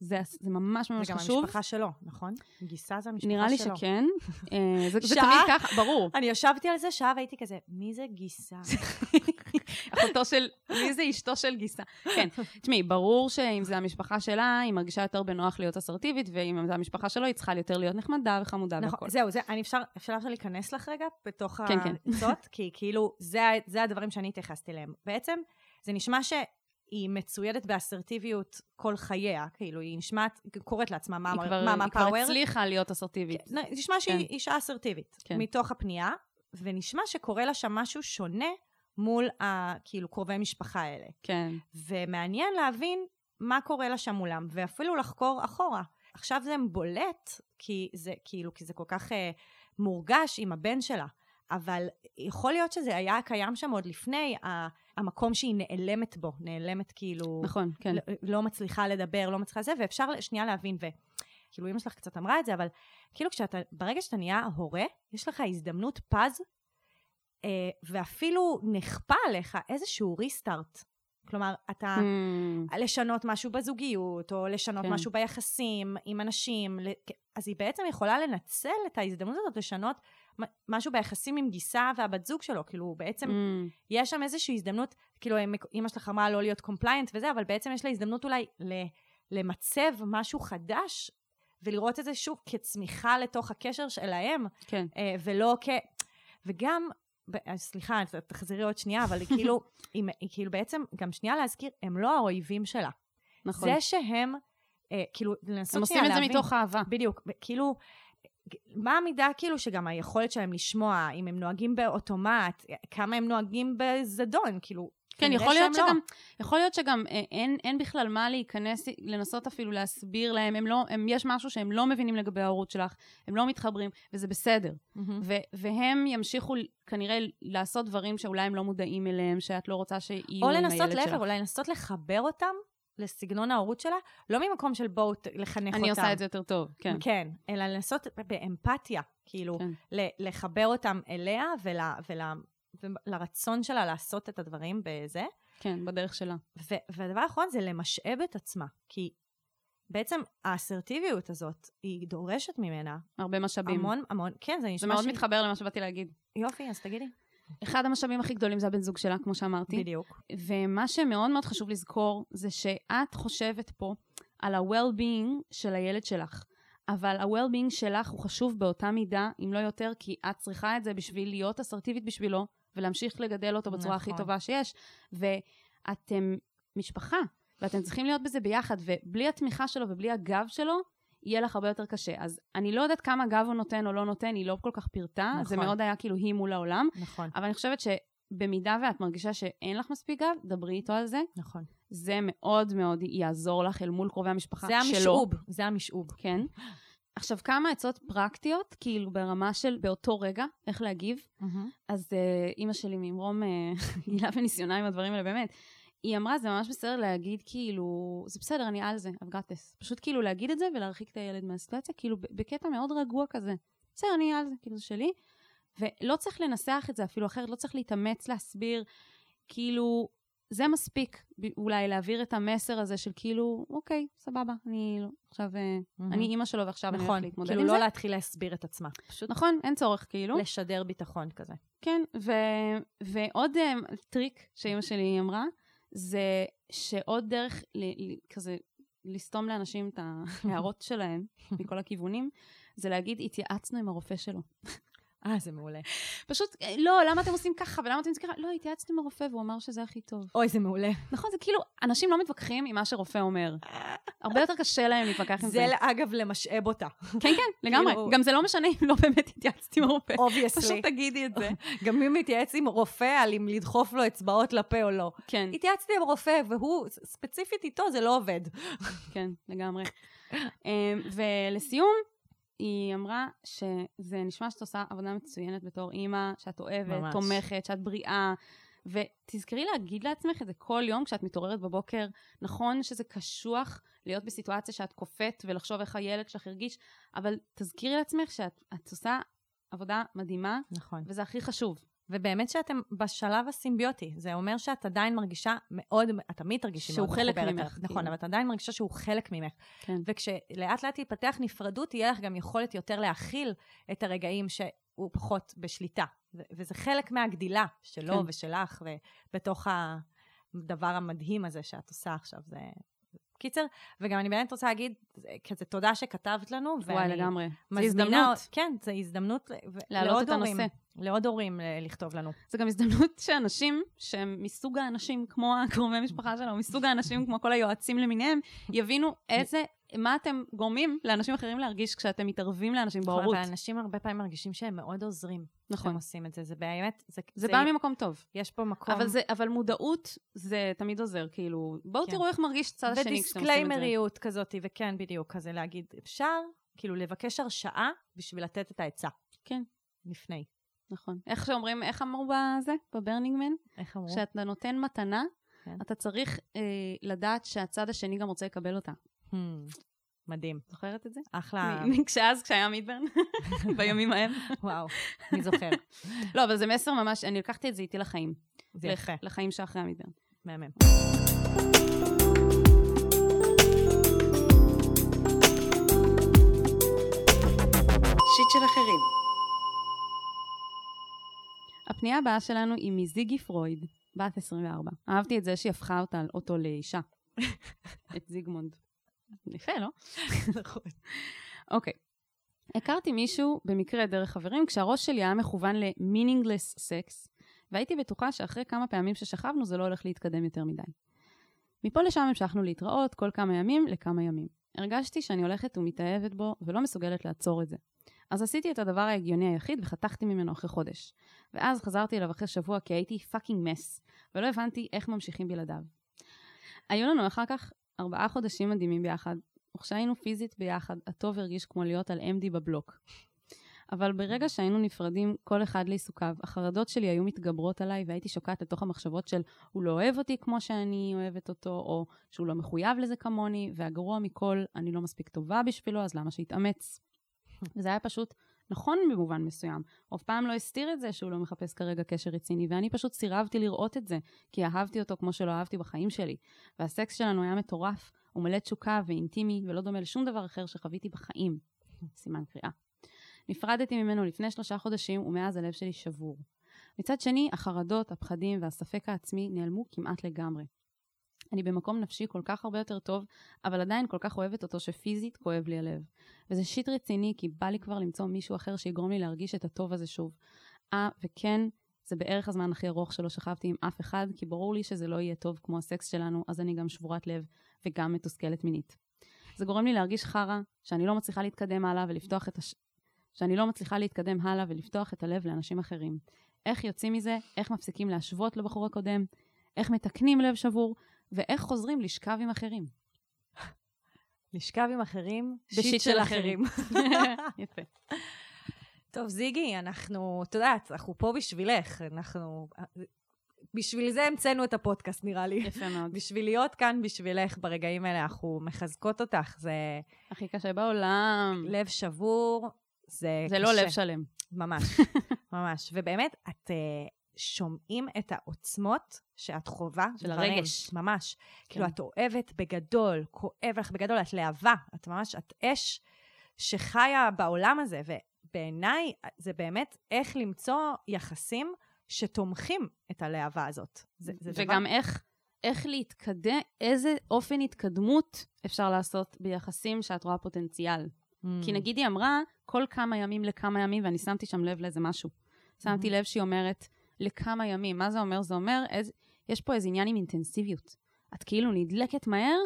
זה, זה ממש ממש
זה גם
חשוב.
המשפחה שלו, נכון? גיסה זה המשפחה שלו.
נראה לי שכן. אה, זה, זה? תמיד ככה, ברור.
אני ישבתי על זה שעה והייתי כזה, מי זה גיסה?
אחותו של, מי זה אשתו של גיסה? כן, תשמעי, ברור שאם זה המשפחה שלה, היא מרגישה יותר בנוח להיות אסרטיבית, ואם זה המשפחה שלו, היא צריכה יותר להיות נחמדה וחמודה והכל.
נכון, זהו, זה, אני אפשר, אפשר עכשיו להיכנס לך רגע בתוך
כן, כן.
העצות, כי כאילו, זה, זה הדברים שאני התייחסתי אליהם. בעצם, זה נשמע שהיא מצוידת באסרטיביות כל חייה, כאילו, היא נשמעת, קוראת לעצמה
היא
מאמה
כבר-
מאמה
היא כבר
פאוור.
הצליחה להיות אסרטיבית.
כן, נשמע שהיא
כן.
אישה אסרטיבית,
כן.
מתוך הפנייה, ונשמע שקורה לה שם משהו שונה מול ה... כאילו, קרובי משפחה האלה.
כן.
ומעניין להבין מה קורה לה שם מולם, ואפילו לחקור אחורה. עכשיו זה בולט, כי זה כאילו, כי זה כל כך אה, מורגש עם הבן שלה. אבל יכול להיות שזה היה קיים שם עוד לפני ה- המקום שהיא נעלמת בו, נעלמת כאילו...
נכון, כן.
לא, לא מצליחה לדבר, לא מצליחה זה, ואפשר שנייה להבין, וכאילו אמא שלך קצת אמרה את זה, אבל כאילו כשאתה, ברגע שאתה נהיה הורה, יש לך הזדמנות פז, ואפילו נכפה עליך איזשהו restart. כלומר, אתה...
Hmm,
לשנות משהו בזוגיות, או לשנות
כן.
משהו ביחסים עם אנשים, אז היא בעצם יכולה לנצל את ההזדמנות הזאת לשנות משהו ביחסים עם גיסה והבת זוג שלו, כאילו בעצם
hmm,
יש שם איזושהי הזדמנות, כאילו אמא שלך אמרה לא להיות compliant וזה, אבל בעצם יש לה הזדמנות אולי ל- למצב משהו חדש, ולראות את זה שוב כצמיחה לתוך הקשר שלהם,
כן.
אה, ולא כ... וגם, אה, סליחה, ת- תחזרי עוד שנייה, אבל היא כאילו, היא, היא כאילו בעצם, גם שנייה להזכיר, הם לא האויבים שלה.
נכון.
זה שהם, אה, כאילו, לנסות
הם
שנייה
עושים את זה
להבין.
מתוך אהבה.
בדיוק, כאילו, מה המידה כאילו שגם היכולת שלהם לשמוע, אם הם נוהגים באוטומט, כמה הם נוהגים בזדון, כאילו,
כן,
כנראה
יכול להיות
שהם לא.
שגם, יכול להיות שגם אה, אין, אין בכלל מה להיכנס, לנסות אפילו להסביר להם, הם לא, הם, יש משהו שהם לא מבינים לגבי ההורות שלך, הם לא מתחברים, וזה בסדר.
מהמם.
ו, והם ימשיכו כנראה לעשות דברים שאולי הם לא מודעים אליהם, שאת לא רוצה שיהיו
או
עם
לנסות
הילד
להפך,
שלך.
אולי לנסות לחבר אותם לסגנון ההורות שלה, לא ממקום של בואו לחנך אותם.
אני עושה את זה יותר טוב, כן.
כן, אלא לנסות באמפתיה, כאילו,
כן.
לחבר אותם אליה ול, ול, ולרצון שלה לעשות את הדברים בזה.
כן, בדרך שלה.
ו- והדבר האחרון זה למשאב את עצמה, כי בעצם האסרטיביות הזאת, היא דורשת ממנה
הרבה משאבים.
המון המון, כן, זה
זה
נשמע
מאוד
שהיא-
מתחבר למה שבאתי להגיד.
יופי, אז תגידי.
אחד המשאבים הכי גדולים זה הבן זוג שלה, כמו שאמרתי.
בדיוק.
ומה שמאוד מאוד חשוב לזכור, זה שאת חושבת פה על ה-well-being של הילד שלך. אבל ה-well-being שלך הוא חשוב באותה מידה, אם לא יותר, כי את צריכה את זה בשביל להיות אסרטיבית בשבילו, ולהמשיך לגדל אותו בצורה הכי
נכון.
טובה שיש. ואתם משפחה, ואתם צריכים להיות בזה ביחד, ובלי התמיכה שלו ובלי הגב שלו, יהיה לך הרבה יותר קשה. אז אני לא יודעת כמה גב הוא נותן או לא נותן, היא לא כל כך פירטה, זה
נכון.
מאוד היה כאילו היא מול העולם,
נכון,
אבל אני חושבת שבמידה ואת מרגישה שאין לך מספיק גב, דברי איתו על זה.
נכון.
זה מאוד מאוד יעזור לך אל מול קרובי המשפחה
זה
שלו.
המשאוב, זה המשאוב.
כן. עכשיו, כמה עצות פרקטיות, כאילו ברמה של באותו רגע, איך להגיב. אז uh, אימא שלי ממרום גילה וניסיונה עם הדברים האלה, באמת. היא אמרה, זה ממש בסדר להגיד כאילו, זה בסדר, אני על זה, I've got this. פשוט כאילו להגיד את זה ולהרחיק את הילד מהסיטואציה, כאילו בקטע מאוד רגוע כזה. בסדר, אני על זה, כאילו זה שלי. ולא צריך לנסח את זה אפילו אחרת, לא צריך להתאמץ להסביר, כאילו, זה מספיק אולי להעביר את המסר הזה של כאילו, אוקיי, סבבה, אני לא, עכשיו, אה, אני אימא שלו ועכשיו אני
נכון,
הולכת להתמודד
כאילו
עם
לא
זה.
להתחיל להסביר את עצמה. פשוט
נכון, אין צורך כאילו.
לשדר ביטחון כזה.
כן, ו- ועוד um, טריק שאימא שלי אמרה, זה שעוד דרך ל- ל- כזה לסתום לאנשים את ההערות שלהם מכל הכיוונים, זה להגיד, התייעצנו עם הרופא שלו.
אה, זה מעולה.
פשוט, אה, לא, למה אתם עושים ככה ולמה אתם עושים ככה? לא, התייעצנו עם הרופא והוא אמר שזה הכי טוב.
אוי, זה מעולה.
נכון, זה כאילו, אנשים לא מתווכחים עם מה שרופא אומר. הרבה יותר קשה להם להתווכח עם זה.
זה אגב למשאב אותה.
כן, כן, לגמרי.
כאילו-
גם זה לא משנה אם לא באמת התייעצתי עם הרופא. פשוט
obviously.
תגידי את זה.
גם מי מתייעץ עם רופא על אם לדחוף לו אצבעות לפה או לא.
כן.
התייעצתי עם רופא, והוא, ספציפית איתו, זה לא עובד.
כן, לגמרי. אמ, ולסיום, היא אמרה שזה נשמע שאת עושה עבודה מצוינת בתור אימא, שאת אוהבת,
ממש.
תומכת, שאת בריאה. ותזכרי להגיד לעצמך את זה כל יום כשאת מתעוררת בבוקר. נכון שזה קשוח להיות בסיטואציה שאת קופאת ולחשוב איך הילד שלך הרגיש, אבל תזכירי לעצמך שאת את עושה עבודה מדהימה,
נכון.
וזה הכי חשוב.
ובאמת שאתם בשלב הסימביוטי. זה אומר שאת עדיין מרגישה מאוד, את תמיד תרגישי
שהוא
מאוד
חלק
מחוברת
ממך,
אליו. נכון,
כאילו.
אבל את עדיין מרגישה שהוא חלק ממך.
כן.
וכשלאט לאט תתפתח נפרדות, תהיה לך גם יכולת יותר להכיל את הרגעים שהוא פחות בשליטה. ו- וזה חלק מהגדילה שלו
כן.
ושלך, ובתוך הדבר המדהים הזה שאת עושה עכשיו. זה... קיצר, וגם אני באמת רוצה להגיד, זה כזה תודה שכתבת לנו,
וואי, לגמרי. זו הזדמנות
כן, זו הזדמנות
להעלות את הנושא.
לעוד הורים ל- לכתוב לנו.
זו גם הזדמנות שאנשים שהם מסוג האנשים כמו הקרובי משפחה שלנו, מסוג האנשים כמו כל היועצים למיניהם, יבינו איזה, מה אתם גורמים לאנשים אחרים להרגיש כשאתם מתערבים לאנשים בהורות.
אבל אנשים הרבה פעמים מרגישים שהם מאוד עוזרים.
נכון.
כשהם עושים את זה, זה באמת, זה,
זה בא ממקום טוב.
יש פה מקום.
אבל, זה, אבל מודעות זה תמיד עוזר, כאילו, בואו
כן.
תראו איך מרגיש הצד השני כשאתם עושים את זה.
ודיסקליימריות כזאת, וכן, בדיוק, כזה להגיד, אפשר, כאילו, לבקש הרשאה בשביל לתת את העצה.
כן.
לפני.
נכון. איך שאומרים, איך אמרו בזה, בברנינגמן?
איך אמרו?
כשאתה נותן מתנה,
כן.
אתה צריך אה, לדעת שהצד השני גם רוצה לקבל אותה.
Hmm, מדהים.
זוכרת את זה?
אחלה.
כשאז, כשהיה מידברן, בימים ההם.
וואו, אני זוכר.
לא, אבל זה מסר ממש, אני לקחתי את זה איתי לחיים.
זה יפה,
לחיים שאחרי המידברן.
מהמם.
שיט של אחרים.
הפנייה הבאה שלנו היא מזיגי פרויד, בת 24. אהבתי את זה שהיא הפכה אותה, אותו לאישה. את זיגמונד. יפה, לא?
נכון.
אוקיי. הכרתי מישהו במקרה דרך חברים, כשהראש שלי היה מכוון ל-meaningless sex, והייתי בטוחה שאחרי כמה פעמים ששכבנו זה לא הולך להתקדם יותר מדי. מפה לשם המשכנו להתראות כל כמה ימים לכמה ימים. הרגשתי שאני הולכת ומתאהבת בו ולא מסוגלת לעצור את זה. אז עשיתי את הדבר ההגיוני היחיד וחתכתי ממנו אחרי חודש. ואז חזרתי אליו אחרי שבוע כי הייתי fucking mess, ולא הבנתי איך ממשיכים בלעדיו. היו לנו אחר כך ארבעה חודשים מדהימים ביחד, וכשהיינו פיזית ביחד, הטוב הרגיש כמו להיות על MD בבלוק. אבל ברגע שהיינו נפרדים, כל אחד לעיסוקיו, החרדות שלי היו מתגברות עליי והייתי שוקעת לתוך המחשבות של הוא לא אוהב אותי כמו שאני אוהבת אותו, או שהוא לא מחויב לזה כמוני, והגרוע מכל, אני לא מספיק טובה בשבילו, אז למה שיתאמץ? וזה היה פשוט נכון במובן מסוים. הוא אף פעם לא הסתיר את זה שהוא לא מחפש כרגע קשר רציני, ואני פשוט סירבתי לראות את זה, כי אהבתי אותו כמו שלא אהבתי בחיים שלי. והסקס שלנו היה מטורף, הוא מלא תשוקה ואינטימי, ולא דומה לשום דבר אחר שחוויתי בחיים. סימן קריאה. נפרדתי ממנו לפני שלושה חודשים, ומאז הלב שלי שבור. מצד שני, החרדות, הפחדים והספק העצמי נעלמו כמעט לגמרי. אני במקום נפשי כל כך הרבה יותר טוב, אבל עדיין כל כך אוהבת אותו שפיזית כואב לי הלב. וזה שיט רציני, כי בא לי כבר למצוא מישהו אחר שיגרום לי להרגיש את הטוב הזה שוב. אה, וכן, זה בערך הזמן הכי ארוך שלא שכבתי עם אף אחד, כי ברור לי שזה לא יהיה טוב כמו הסקס שלנו, אז אני גם שבורת לב וגם מתוסכלת מינית. זה גורם לי להרגיש חרא, שאני לא מצליחה להתקדם הלאה ולפתוח את הש... שאני לא מצליחה להתקדם הלאה ולפתוח את הלב לאנשים אחרים. איך יוצאים מזה? איך מפסיקים להשוות לבחור הקודם? איך מתקנים לב שבור? ואיך חוזרים לשכב עם אחרים?
לשכב עם אחרים,
בשיט
שיט
של אחרים. יפה.
טוב, זיגי, אנחנו, את יודעת, אנחנו פה בשבילך. אנחנו... בשביל זה המצאנו את הפודקאסט, נראה לי.
יפה מאוד.
בשביל להיות כאן בשבילך ברגעים האלה, אנחנו מחזקות אותך. זה
הכי קשה בעולם.
לב שבור, זה
זה
קשה.
לא לב שלם.
ממש, ממש. ובאמת, את uh, שומעים את העוצמות שאת חווה.
של הרגש.
ממש.
כן.
כאילו, את אוהבת בגדול, כואב לך בגדול, את להבה. את ממש, את אש שחיה בעולם הזה. ובעיניי, זה באמת איך למצוא יחסים שתומכים את הלהבה הזאת. זה, זה
וגם איך, איך להתקדם, איזה אופן התקדמות אפשר לעשות ביחסים שאת רואה פוטנציאל.
דבר...
כי נגיד היא אמרה כל כמה ימים לכמה ימים, ואני שמתי שם לב לאיזה משהו. שמתי לב שהיא אומרת לכמה ימים. מה זה אומר? זה אומר, איז, יש פה איזה עניין עם אינטנסיביות. את כאילו נדלקת מהר,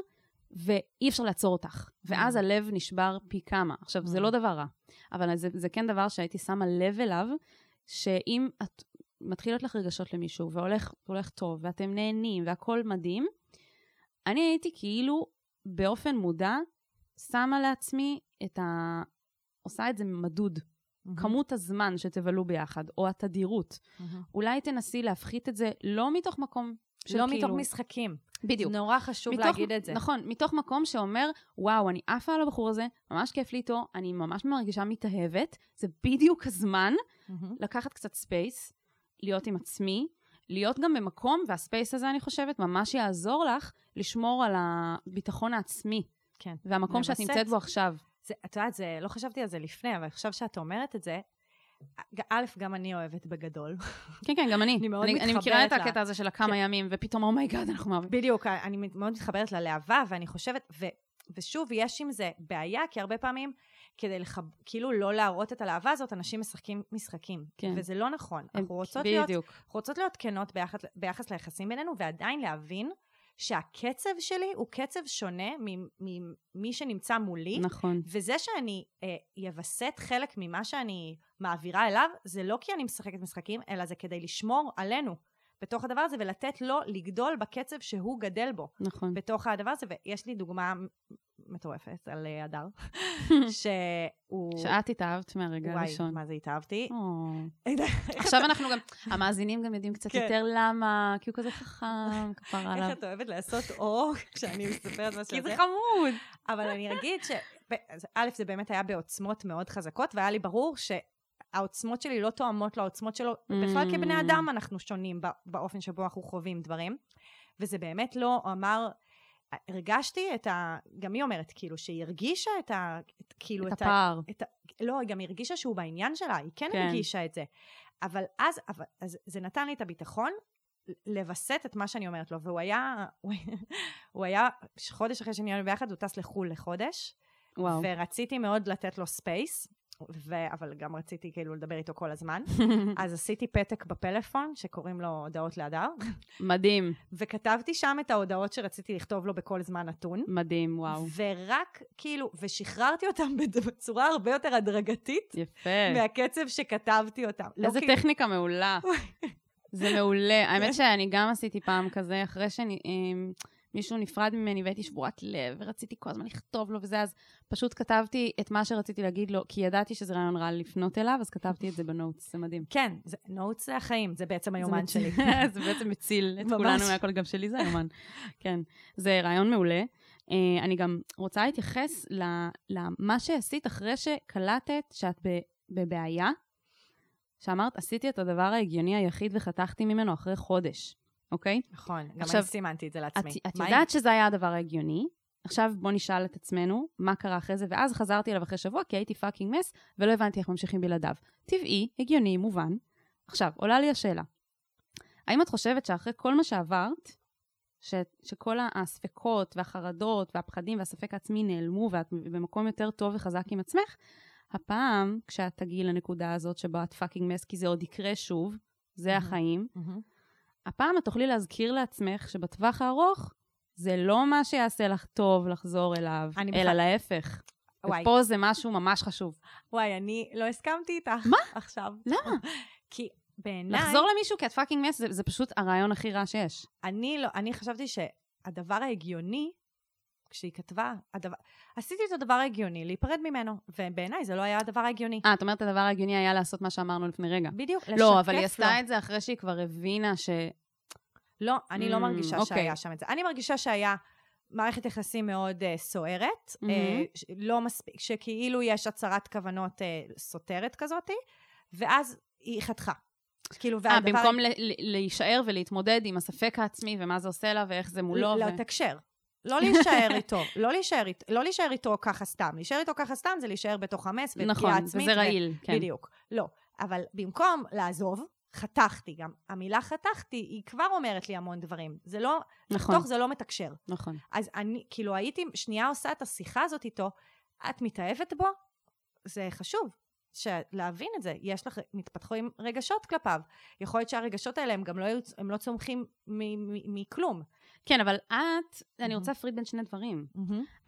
ואי אפשר לעצור אותך. ואז
Mm.
הלב נשבר פי כמה. עכשיו, זה
Mm.
לא דבר רע, אבל זה, זה כן דבר שהייתי שמה לב אליו, שאם את מתחילות לך רגשות למישהו, והולך והולך טוב, ואתם נהנים, והכול מדהים, אני הייתי כאילו באופן מודע שמה לעצמי את ה... עושה את זה מדוד.
מהמם.
כמות הזמן שתבלו ביחד, או התדירות.
מהמם.
אולי תנסי להפחית את זה לא מתוך מקום של
לא
כאילו...
מתוך משחקים.
בדיוק.
נורא חשוב
מתוך-
להגיד את זה.
נכון, מתוך מקום שאומר, וואו, אני עפה על הבחור הזה, ממש כיף לי איתו, אני ממש מרגישה מתאהבת, זה בדיוק הזמן
מהמם.
לקחת קצת space, להיות עם עצמי, להיות גם במקום, וה space הזה, אני חושבת, ממש יעזור לך לשמור על הביטחון העצמי,
כן.
והמקום שאת
לווסת.
נמצאת בו עכשיו.
זה, את יודעת, זה, לא חשבתי על זה לפני, אבל עכשיו שאת אומרת את זה, א', גם אני אוהבת בגדול.
כן, כן, גם אני.
אני מאוד
אני, אני מכירה את
מתחברת לה.
הקטע הזה של הכמה
כן.
ימים, ופתאום, oh my god, אנחנו מאוהבים.
בדיוק, אני מאוד מתחברת ללהבה, ואני חושבת, ו, ושוב, יש עם זה בעיה, כי הרבה פעמים, כדי לחב, כאילו לא להראות את הלהבה הזאת, אנשים משחקים משחקים.
כן.
וזה לא נכון. אנחנו רוצות להיות,
בדיוק.
אנחנו רוצות להיות כנות ביחס, ביחס ליחסים בינינו, ועדיין להבין שהקצב שלי הוא קצב שונה ממ- ממי שנמצא מולי.
נכון.
וזה שאני אה, יווסת חלק ממה שאני מעבירה אליו, זה לא כי אני משחקת משחקים, אלא זה כדי לשמור עלינו בתוך הדבר הזה, ולתת לו לגדול בקצב שהוא גדל בו,
נכון.
בתוך הדבר הזה. ויש לי דוגמה מטורפת על אה, הדר, שהוא...
שאת התאהבת מהרגע
וואי,
הראשון.
מה זה התאהבתי.
עכשיו אנחנו גם, המאזינים גם יודעים קצת
כן.
יותר למה, כי הוא כזה חכם, כפר
איך
עליו.
את אוהבת לעשות אור כשאני מספרת מה
כי. זה חמוד.
אבל אני אגיד ש... א', זה באמת היה בעוצמות מאוד חזקות, והיה לי ברור שהעוצמות שלי לא תואמות לעוצמות שלו. בכלל
Mm.
כבני אדם אנחנו שונים בא- באופן שבו אנחנו חווים דברים. וזה באמת לא, הוא אמר, הרגשתי את ה... גם היא אומרת, כאילו, שהיא הרגישה את ה... את, כאילו,
את
ה-
הפער.
את ה... לא, היא גם הרגישה שהוא בעניין שלה, היא כן,
כן.
הרגישה את זה. אבל אז, אבל, אז זה נתן לי את הביטחון לווסת את מה שאני אומרת לו, והוא היה, הוא היה- הוא היה, חודש אחרי שנהיינו ביחד, הוא טס לחו"ל לחודש,
וואו.
ורציתי מאוד לתת לו space, ו... אבל גם רציתי כאילו לדבר איתו כל הזמן. אז עשיתי פתק בפלאפון, שקוראים לו הודעות להדר,
מדהים,
וכתבתי שם את ההודעות שרציתי לכתוב לו בכל זמן נתון.
מדהים, וואו.
ורק, כאילו, ושחררתי אותם בצורה הרבה יותר הדרגתית
יפה.
מהקצב שכתבתי אותם. לא
איזה
כאילו-
טכניקה מעולה. זה מעולה. האמת שאני גם עשיתי פעם כזה, אחרי שמישהו נפרד ממני והייתי שבורת לב, ורציתי כל הזמן לכתוב לו וזה, אז פשוט כתבתי את מה שרציתי להגיד לו, כי ידעתי שזה רעיון רע לפנות אליו, אז כתבתי את זה בנוטס, זה מדהים.
כן, זה- נוטס זה החיים, זה בעצם היומן
זה
שלי.
זה בעצם מציל את. כולנו מהכל, גם שלי זה היומן. כן, זה רעיון מעולה. אה, אני גם רוצה להתייחס למה שעשית אחרי שקלטת שאת ב- בבעיה, שאמרת, עשיתי את הדבר ההגיוני היחיד וחתכתי ממנו אחרי חודש, אוקיי?
נכון, גם
עכשיו,
אני סימנתי את זה
את,
לעצמי.
את
מה
יודעת שזה היה הדבר ההגיוני, עכשיו בוא נשאל את עצמנו מה קרה אחרי זה, ואז חזרתי אליו אחרי שבוע כי הייתי פאקינג מס ולא הבנתי איך ממשיכים בלעדיו. טבעי, הגיוני, מובן. עכשיו, עולה לי השאלה. האם את חושבת שאחרי כל מה שעברת, ש, שכל הספקות והחרדות והפחדים והספק העצמי נעלמו ואת במקום יותר טוב וחזק עם עצמך, הפעם, כשאת תגיעי לנקודה הזאת שבה את פאקינג מס, כי זה עוד יקרה שוב, זה
מהמם.
החיים,
מהמם.
הפעם את תוכלי להזכיר לעצמך שבטווח הארוך זה לא מה שיעשה לך טוב לחזור אליו, אלא
בכלל-
להפך.
וואי,
ופה זה משהו ממש חשוב.
וואי, אני לא הסכמתי איתך.
מה?
עכשיו.
למה?
כי בעיניי,
לחזור למישהו כי את fucking mess, זה, זה פשוט הרעיון הכי רע שיש.
אני לא, אני חשבתי שהדבר ההגיוני, כשהיא כתבה, הדבר, עשיתי את הדבר ההגיוני, להיפרד ממנו, ובעיניי זה לא היה הדבר ההגיוני.
אה, את אומרת הדבר ההגיוני היה לעשות מה שאמרנו לפני רגע.
בדיוק, לשקף
לא, אבל היא
לו.
עשתה את זה אחרי שהיא כבר הבינה ש...
לא, אני לא
Mm,
מרגישה
אוקיי.
שהיה שם את זה. אני מרגישה שהיה מערכת יחסים מאוד uh, סוערת. אה, ש- לא מספיק, שכאילו יש הצהרת כוונות uh, סותרת כזאתי, ואז היא חתכה. כאילו,
אה,
והדבר...
במקום ל- ל- להישאר ולהתמודד עם הספק העצמי ומה זה עושה לה ואיך זה מולו.
לא,
ו-
לתקשר. לא להישאר איתו, לא להישאר, אית- לא להישאר איתו ככה סתם. להישאר איתו ככה סתם זה להישאר בתוך המס ופגיעה
נכון,
עצמית.
וזה
ו-
רעיל, כן.
בדיוק. לא. אבל במקום לעזוב, חתכתי גם. המילה חתכתי, היא כבר אומרת לי המון דברים. זה לא,
נכון,
לחתוך זה לא מתקשר.
נכון.
אז אני, כאילו, הייתי שנייה עושה את השיחה הזאת איתו, את מתאהבת בו? זה חשוב. להבין את זה, יש לך, מתפתחים רגשות כלפיו. יכול להיות שהרגשות האלה הם גם לא, הם לא צומחים מ- מ- מכלום.
כן, אבל את, אני
מהמם.
רוצה להפריד בין שני דברים.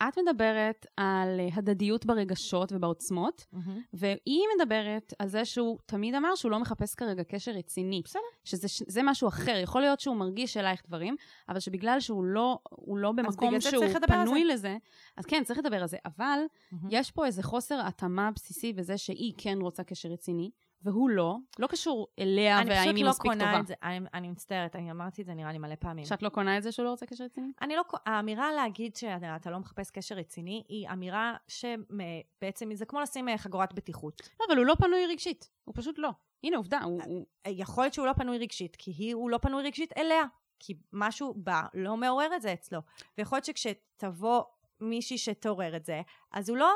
את מדברת על אה, הדדיות ברגשות ובעוצמות, והיא מדברת על זה שהוא תמיד אמר שהוא לא מחפש כרגע קשר רציני.
בסדר.
שזה זה משהו אחר. יכול להיות שהוא מרגיש אלייך דברים, אבל שבגלל שהוא לא, הוא לא במקום שהוא פנוי לזה, אז כן, צריך לדבר על זה. אבל
מהמם.
יש פה איזה חוסר התאמה בסיסי בזה שהיא כן רוצה קשר רציני, והוא לא. לא קשור אליה
אני
והאם
פשוט
היא
לא
מספיק
קונה
טובה.
את זה, אני, אני מצטערת, אני אמרתי את זה נראה לי מלא פעמים.
שאת לא קונה את זה שהוא לא רוצה קשר רציני?
אני לא, האמירה להגיד שאתה לא מחפש קשר רציני, היא אמירה שבעצם זה כמו לשים אה, חגורת בטיחות.
לא, אבל הוא לא פנוי רגשית. הוא פשוט לא. הנה, עובדה, הוא... הוא...
יכול להיות שהוא לא פנוי רגשית, כי היא, הוא לא פנוי רגשית אליה. כי משהו בה לא מעורר את זה אצלו. ויכול להיות שכשתבוא מישהי שתעורר את זה, אז הוא לא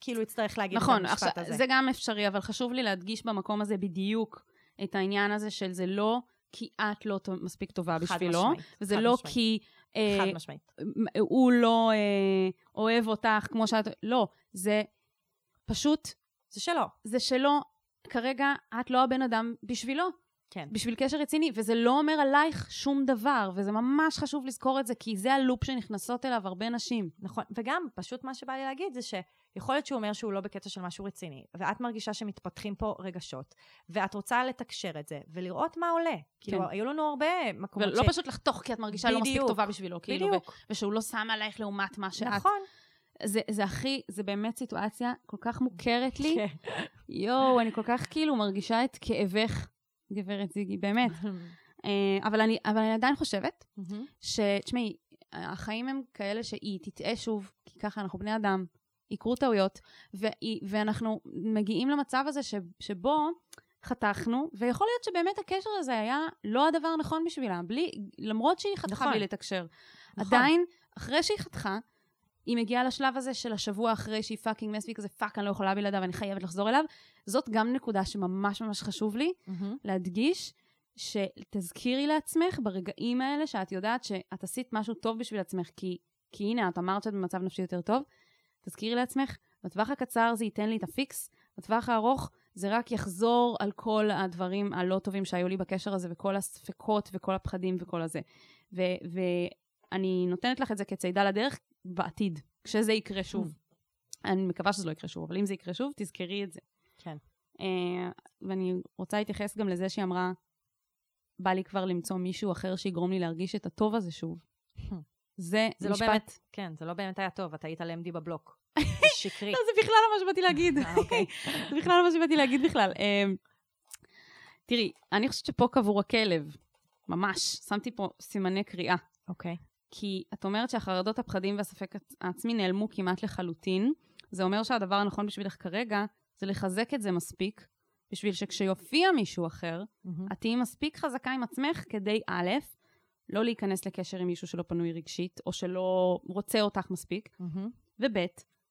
כאילו יצטרך להגיד
נכון,
את המשפט
עכשיו,
הזה.
זה גם אפשרי, אבל חשוב לי להדגיש במקום הזה בדיוק את העניין הזה של זה לא כי את לא מספיק טובה בשבילו,
משמעית,
וזה לא
משמעית.
כי אה,
חד משמעית.
הוא לא אה, אוהב אותך כמו שאת... לא, זה פשוט,
זה שלו.
זה שלא, כרגע את לא הבן אדם בשבילו,
כן.
בשביל קשר רציני, וזה לא אומר עלייך שום דבר, וזה ממש חשוב לזכור את זה, כי זה הלופ שנכנסות אליו הרבה נשים.
נכון, וגם פשוט מה שבא לי להגיד זה שיכול להיות שהוא אומר שהוא לא בקטע של משהו רציני, ואת מרגישה שמתפתחים פה רגשות, ואת רוצה לתקשר את זה, ולראות מה עולה. כאילו,
כן.
היו לנו הרבה מקומות
ולא פשוט לחתוך כי את מרגישה לא מספיק
בדיוק,
טובה בשבילו, כאילו, ו-
בדיוק.
ושהוא לא שם עלייך לעומת מה שאת...
נכון,
זה, זה הכי, זה באמת סיטואציה כל כך מוכרת לי.
כן.
יואו, אני כל כך כאילו מרגישה את כאבך, גברת זיגי, באמת. אה, אבל אני, אבל אני עדיין חושבת
מהמם.
שתשמעי, החיים הם כאלה שהיא תטעה שוב, כי ככה אנחנו בני אדם, יקרו טעויות, והיא, ואנחנו מגיעים למצב הזה ש, שבו חתכנו, ויכול להיות שבאמת הקשר הזה היה לא הדבר הנכון בשבילה, בלי, למרות שהיא חתכה
נכון.
בלי לתקשר.
נכון.
עדיין, אחרי שהיא חתכה, היא מגיעה לשלב הזה של השבוע אחרי שהיא פאקינג מספיק כזה פאק, אני לא יכולה בלעדיו, אני חייבת לחזור אליו. זאת גם נקודה שממש ממש חשוב לי
מהמם.
להדגיש, שתזכירי לעצמך ברגעים האלה שאת יודעת שאת עשית משהו טוב בשביל עצמך, כי, כי הנה, את אמרת שאת במצב נפשי יותר טוב, תזכירי לעצמך, בטווח הקצר זה ייתן לי את ה fix, בטווח הארוך זה רק יחזור על כל הדברים הלא טובים שהיו לי בקשר הזה, וכל הספקות וכל הפחדים וכל הזה. ו- ואני נותנת לך את זה כצידה לדרך בעתיד, כשזה יקרה שוב. אני מקווה שזה לא יקרה שוב, אבל אם זה יקרה שוב, תזכרי את זה.
כן.
אה, ואני רוצה להתייחס גם לזה שהיא אמרה, בא לי כבר למצוא מישהו אחר שיגרום לי להרגיש את הטוב הזה שוב. זה,
זה לא
משפט...
באמת, כן, זה לא באמת היה טוב, את היית MD בבלוק. זה שקרי.
לא, זה בכלל לא מה שבאתי להגיד.
אה, אוקיי.
זה בכלל לא מה שבאתי להגיד בכלל. אה, תראי, אני חושבת שפה קבור הכלב. ממש. שמתי פה סימני קריאה.
אוקיי.
כי את אומרת שהחרדות, הפחדים והספק העצ- העצמי נעלמו כמעט לחלוטין. זה אומר שהדבר הנכון בשבילך כרגע זה לחזק את זה מספיק, בשביל שכשיופיע מישהו אחר,
מהמם.
את תהיי מספיק חזקה עם עצמך כדי א', לא להיכנס לקשר עם מישהו שלא פנוי רגשית, או שלא רוצה אותך מספיק,
מהמם.
וב',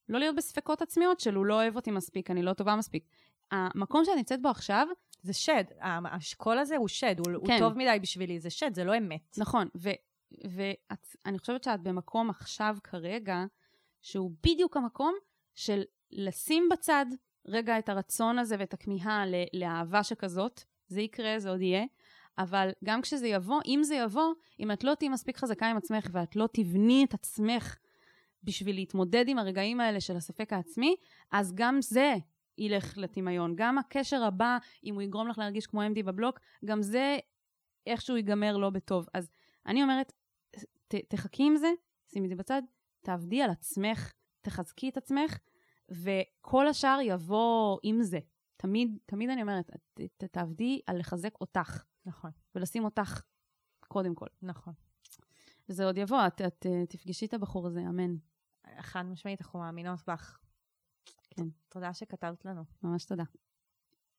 לא להיות בספקות עצמיות של הוא לא אוהב אותי מספיק, אני לא טובה מספיק. המקום שאת נמצאת בו עכשיו,
זה שד, השקול הזה הוא שד, הוא הוא
כן.
טוב מדי בשבילי, זה שד, זה לא אמת.
נכון, ואני חושבת שאת במקום עכשיו כרגע, שהוא בדיוק המקום של לשים בצד רגע את הרצון הזה ואת הכמיהה לאהבה שכזאת, זה יקרה, זה עוד יהיה, אבל גם כשזה יבוא, אם זה יבוא, אם את לא תהיי מספיק חזקה עם עצמך ואת לא תבני את עצמך בשביל להתמודד עם הרגעים האלה של הספק העצמי, אז גם זה ילך לטמיון. גם הקשר הבא, אם הוא יגרום לך להרגיש כמו MD בבלוק, גם זה איכשהו ייגמר לא בטוב. אז אני אומרת, ת, תחכי עם זה, שימי את זה בצד, תעבדי על עצמך, תחזקי את עצמך, וכל השאר יבוא עם זה. תמיד, תמיד אני אומרת, ת, ת, תעבדי על לחזק אותך,
נכון,
ולשים אותך קודם כל.
נכון.
וזה עוד יבוא, את, את תפגשי את הבחור הזה, אמן.
חד משמעית, אנחנו מאמינות בך.
כן.
תודה שכתבת לנו.
ממש תודה.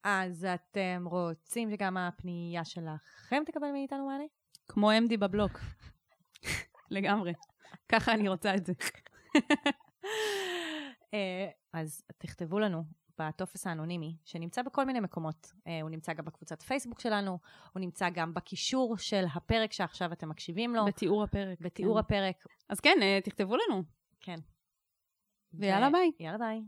אז אתם רוצים שגם הפנייה שלכם תקבל מאיתנו מענה?
כמו MD בבלוק. לגמרי. ככה אני רוצה את זה.
אה, אז תכתבו לנו בטופס האנונימי, שנמצא בכל מיני מקומות. אה, הוא נמצא גם בקבוצת פייסבוק שלנו, הוא נמצא גם בקישור של הפרק שעכשיו אתם מקשיבים לו,
בתיאור הפרק.
בתיאור
כן.
הפרק.
אז כן, אה, תכתבו לנו.
כן.
ויאללה,
ו-
ביי.
יאללה ביי.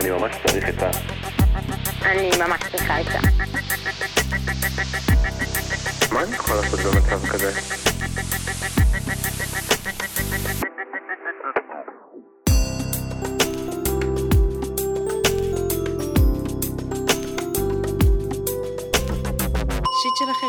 אני ממש צריך עצה.
אני ממש צריכה עצה.
מה אני יכול לעשות במצב כזה?
שיט של אחרים.